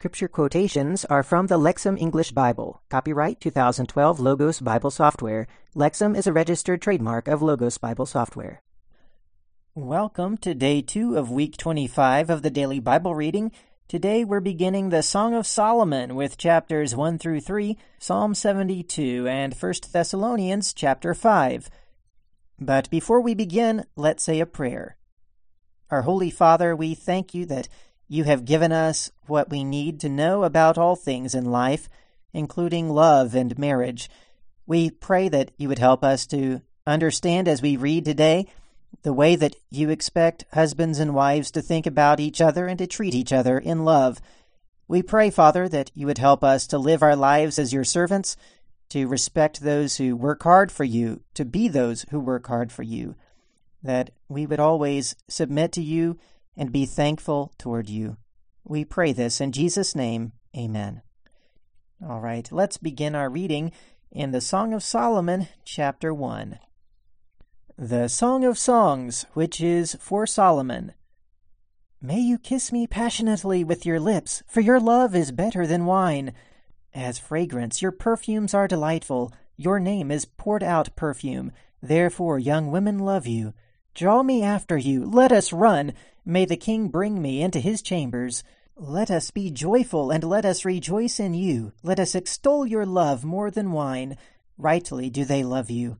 scripture quotations are from the Lexham English Bible. Copyright 2012 Logos Bible Software. Lexham is a registered trademark of Logos Bible Software. Welcome to day two of week 25 of the daily Bible reading. Today we're beginning the Song of Solomon with chapters 1 through 3, Psalm 72, and 1 Thessalonians chapter 5. But before we begin, let's say a prayer. Our Holy Father, we thank you that you have given us what we need to know about all things in life, including love and marriage. We pray that you would help us to understand as we read today the way that you expect husbands and wives to think about each other and to treat each other in love. We pray, Father, that you would help us to live our lives as your servants, to respect those who work hard for you, to be those who work hard for you, that we would always submit to you and be thankful toward you. We pray this in Jesus' name. Amen. All right, let's begin our reading in the Song of Solomon, chapter 1. The Song of Songs, which is for Solomon. May you kiss me passionately with your lips, for your love is better than wine. As fragrance, your perfumes are delightful. Your name is poured out perfume. Therefore, young women love you. Draw me after you. Let us run. May the king bring me into his chambers. Let us be joyful and let us rejoice in you. Let us extol your love more than wine. Rightly do they love you.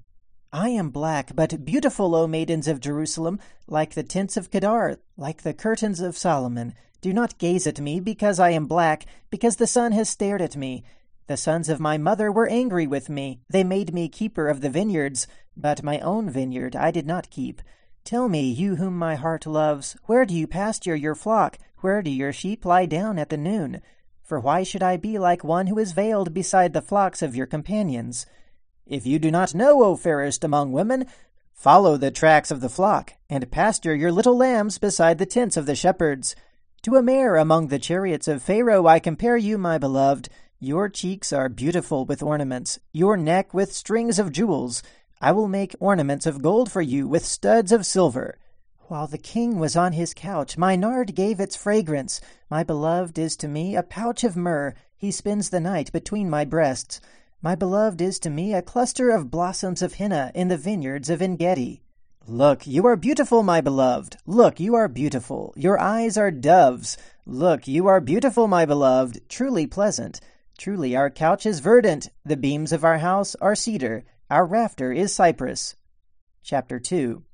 I am black, but beautiful, O maidens of Jerusalem, like the tents of Kedar, like the curtains of Solomon. Do not gaze at me because I am black, because the sun has stared at me. The sons of my mother were angry with me. They made me keeper of the vineyards, but my own vineyard I did not keep. Tell me, you whom my heart loves, where do you pasture your flock? Where do your sheep lie down at the noon? For why should I be like one who is veiled beside the flocks of your companions? If you do not know, O fairest among women, follow the tracks of the flock, and pasture your little lambs beside the tents of the shepherds. To a mare among the chariots of Pharaoh I compare you, my beloved. Your cheeks are beautiful with ornaments, your neck with strings of jewels. I will make ornaments of gold for you with studs of silver. While the king was on his couch, my nard gave its fragrance. My beloved is to me a pouch of myrrh. He spends the night between my breasts. My beloved is to me a cluster of blossoms of henna in the vineyards of Engedi. Look, you are beautiful, my beloved. Look, you are beautiful. Your eyes are doves. Look, you are beautiful, my beloved, truly pleasant. Truly, our couch is verdant. The beams of our house are cedar. Our rafter is cypress. Chapter 2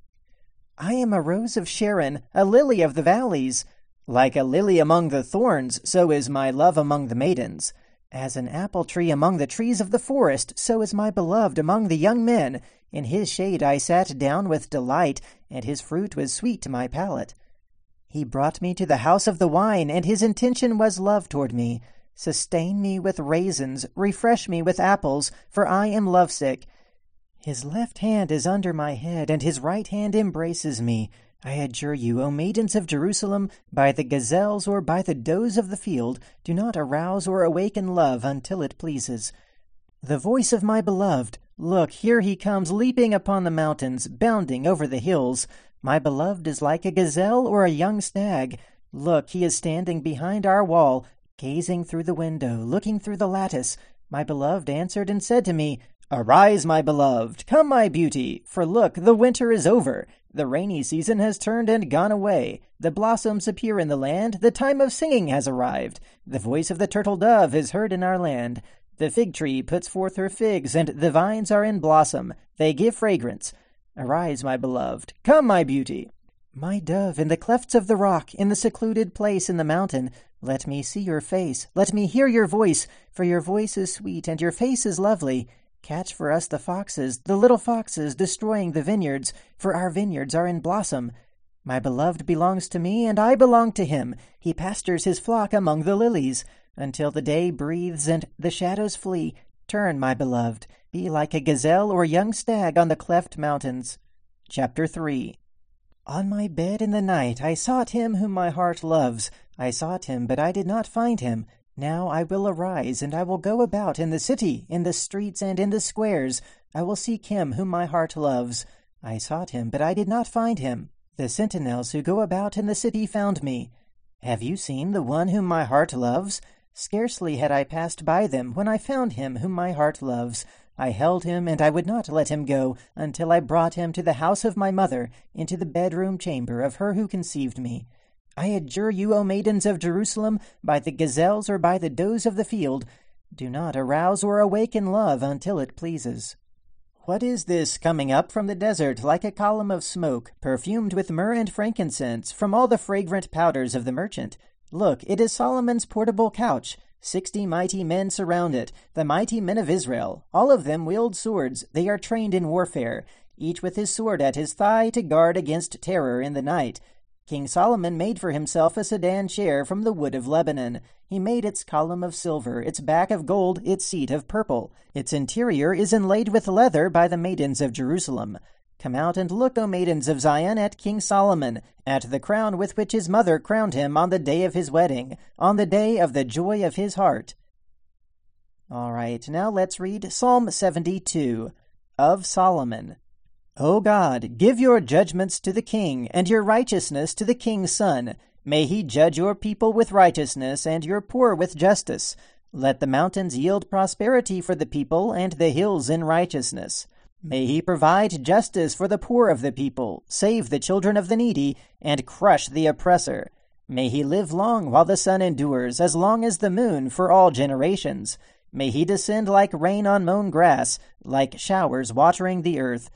I am a rose of Sharon, a lily of the valleys. Like a lily among the thorns, so is my love among the maidens. As an apple tree among the trees of the forest, so is my beloved among the young men. In his shade I sat down with delight, and his fruit was sweet to my palate. He brought me to the house of the wine, and his intention was love toward me. Sustain me with raisins, refresh me with apples, for I am lovesick. His left hand is under my head, and his right hand embraces me. I adjure you, O maidens of Jerusalem, by the gazelles or by the does of the field, do not arouse or awaken love until it pleases. The voice of my beloved, look, here he comes leaping upon the mountains, bounding over the hills. My beloved is like a gazelle or a young stag. Look, he is standing behind our wall, gazing through the window, looking through the lattice. My beloved answered and said to me, Arise, my beloved, come, my beauty, for look, the winter is over. The rainy season has turned and gone away. The blossoms appear in the land. The time of singing has arrived. The voice of the turtle dove is heard in our land. The fig tree puts forth her figs, and the vines are in blossom. They give fragrance. Arise, my beloved. Come, my beauty. My dove, in the clefts of the rock, in the secluded place in the mountain, let me see your face. Let me hear your voice, for your voice is sweet, and your face is lovely. Catch for us the foxes, the little foxes destroying the vineyards, for our vineyards are in blossom. My beloved belongs to me, and I belong to him. He pastures his flock among the lilies. Until the day breathes and the shadows flee, turn, my beloved, be like a gazelle or young stag on the cleft mountains. Chapter 3 On my bed in the night I sought him whom my heart loves. I sought him, but I did not find him. Now I will arise, and I will go about in the city, in the streets, and in the squares. I will seek him whom my heart loves. I sought him, but I did not find him. The sentinels who go about in the city found me. Have you seen the one whom my heart loves? Scarcely had I passed by them when I found him whom my heart loves. I held him, and I would not let him go until I brought him to the house of my mother, into the bedroom chamber of her who conceived me. I adjure you, O maidens of Jerusalem, by the gazelles or by the does of the field, do not arouse or awaken love until it pleases. What is this coming up from the desert like a column of smoke, perfumed with myrrh and frankincense, from all the fragrant powders of the merchant? Look, it is Solomon's portable couch. Sixty mighty men surround it, the mighty men of Israel. All of them wield swords. They are trained in warfare, each with his sword at his thigh to guard against terror in the night. King Solomon made for himself a sedan chair from the wood of Lebanon. He made its column of silver, its back of gold, its seat of purple. Its interior is inlaid with leather by the maidens of Jerusalem. Come out and look, O maidens of Zion, at King Solomon, at the crown with which his mother crowned him on the day of his wedding, on the day of the joy of his heart. All right, now let's read Psalm 72 of Solomon. O God, give your judgments to the king, and your righteousness to the king's son. May he judge your people with righteousness, and your poor with justice. Let the mountains yield prosperity for the people, and the hills in righteousness. May he provide justice for the poor of the people, save the children of the needy, and crush the oppressor. May he live long while the sun endures, as long as the moon for all generations. May he descend like rain on mown grass, like showers watering the earth.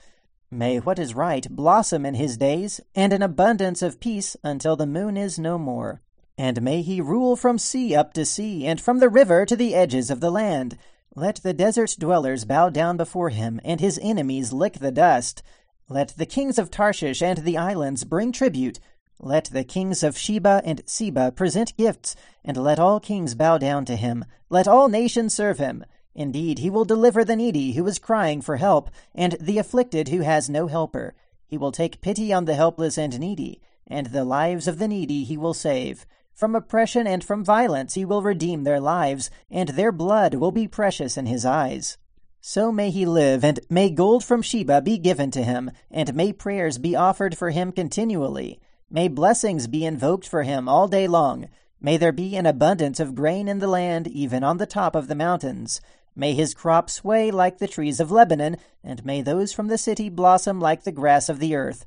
May what is right blossom in his days, and an abundance of peace until the moon is no more. And may he rule from sea up to sea, and from the river to the edges of the land. Let the desert dwellers bow down before him, and his enemies lick the dust. Let the kings of Tarshish and the islands bring tribute. Let the kings of Sheba and Seba present gifts, and let all kings bow down to him. Let all nations serve him. Indeed, he will deliver the needy who is crying for help, and the afflicted who has no helper. He will take pity on the helpless and needy, and the lives of the needy he will save. From oppression and from violence he will redeem their lives, and their blood will be precious in his eyes. So may he live, and may gold from Sheba be given to him, and may prayers be offered for him continually. May blessings be invoked for him all day long. May there be an abundance of grain in the land, even on the top of the mountains. May his crop sway like the trees of Lebanon, and may those from the city blossom like the grass of the earth.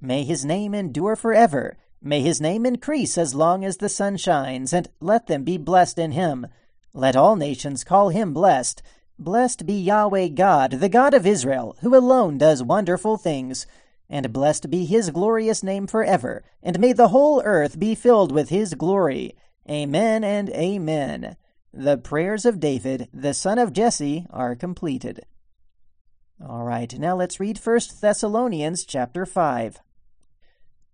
May his name endure forever May his name increase as long as the sun shines, and let them be blessed in him. Let all nations call him blessed. Blessed be Yahweh God, the God of Israel, who alone does wonderful things. And blessed be his glorious name forever, and may the whole earth be filled with his glory. Amen and amen. The prayers of David, the son of Jesse, are completed. All right, now let's read First Thessalonians chapter 5.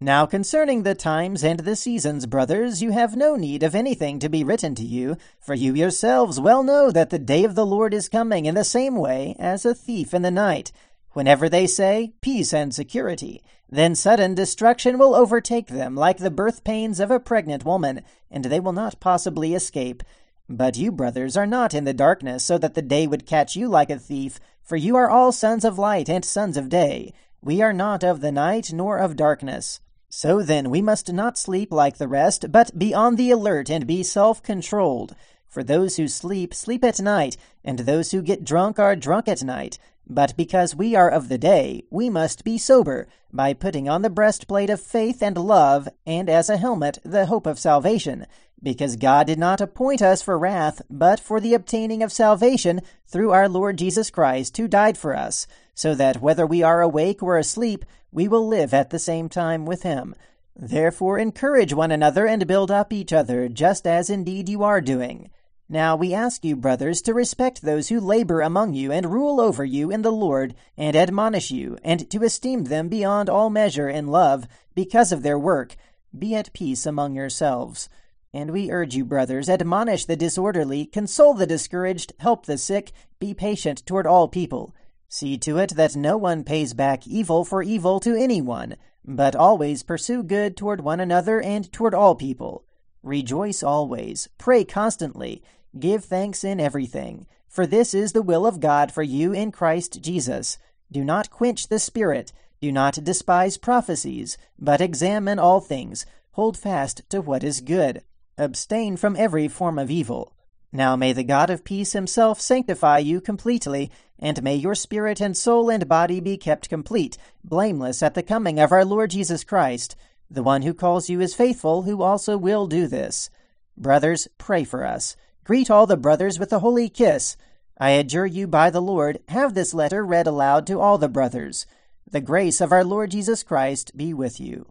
Now concerning the times and the seasons, brothers, you have no need of anything to be written to you, for you yourselves well know that the day of the Lord is coming in the same way as a thief in the night. Whenever they say, peace and security, then sudden destruction will overtake them like the birth pains of a pregnant woman, and they will not possibly escape. But you, brothers, are not in the darkness, so that the day would catch you like a thief, for you are all sons of light and sons of day. We are not of the night nor of darkness. So then, we must not sleep like the rest, but be on the alert and be self controlled. For those who sleep, sleep at night, and those who get drunk are drunk at night. But because we are of the day, we must be sober, by putting on the breastplate of faith and love, and as a helmet, the hope of salvation. Because God did not appoint us for wrath, but for the obtaining of salvation through our Lord Jesus Christ, who died for us, so that whether we are awake or asleep, we will live at the same time with him. Therefore, encourage one another and build up each other, just as indeed you are doing. Now we ask you, brothers, to respect those who labor among you and rule over you in the Lord, and admonish you, and to esteem them beyond all measure in love, because of their work. Be at peace among yourselves. And we urge you, brothers, admonish the disorderly, console the discouraged, help the sick, be patient toward all people. See to it that no one pays back evil for evil to anyone, but always pursue good toward one another and toward all people. Rejoice always, pray constantly, give thanks in everything, for this is the will of God for you in Christ Jesus. Do not quench the Spirit, do not despise prophecies, but examine all things, hold fast to what is good. abstain from every form of evil. Now may the God of peace himself sanctify you completely, and may your spirit and soul and body be kept complete, blameless at the coming of our Lord Jesus Christ. The one who calls you is faithful, who also will do this. Brothers, pray for us. Greet all the brothers with a holy kiss. I adjure you by the Lord, have this letter read aloud to all the brothers. The grace of our Lord Jesus Christ be with you.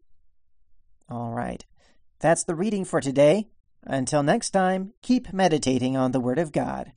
All right. That's the reading for today. Until next time, keep meditating on the Word of God.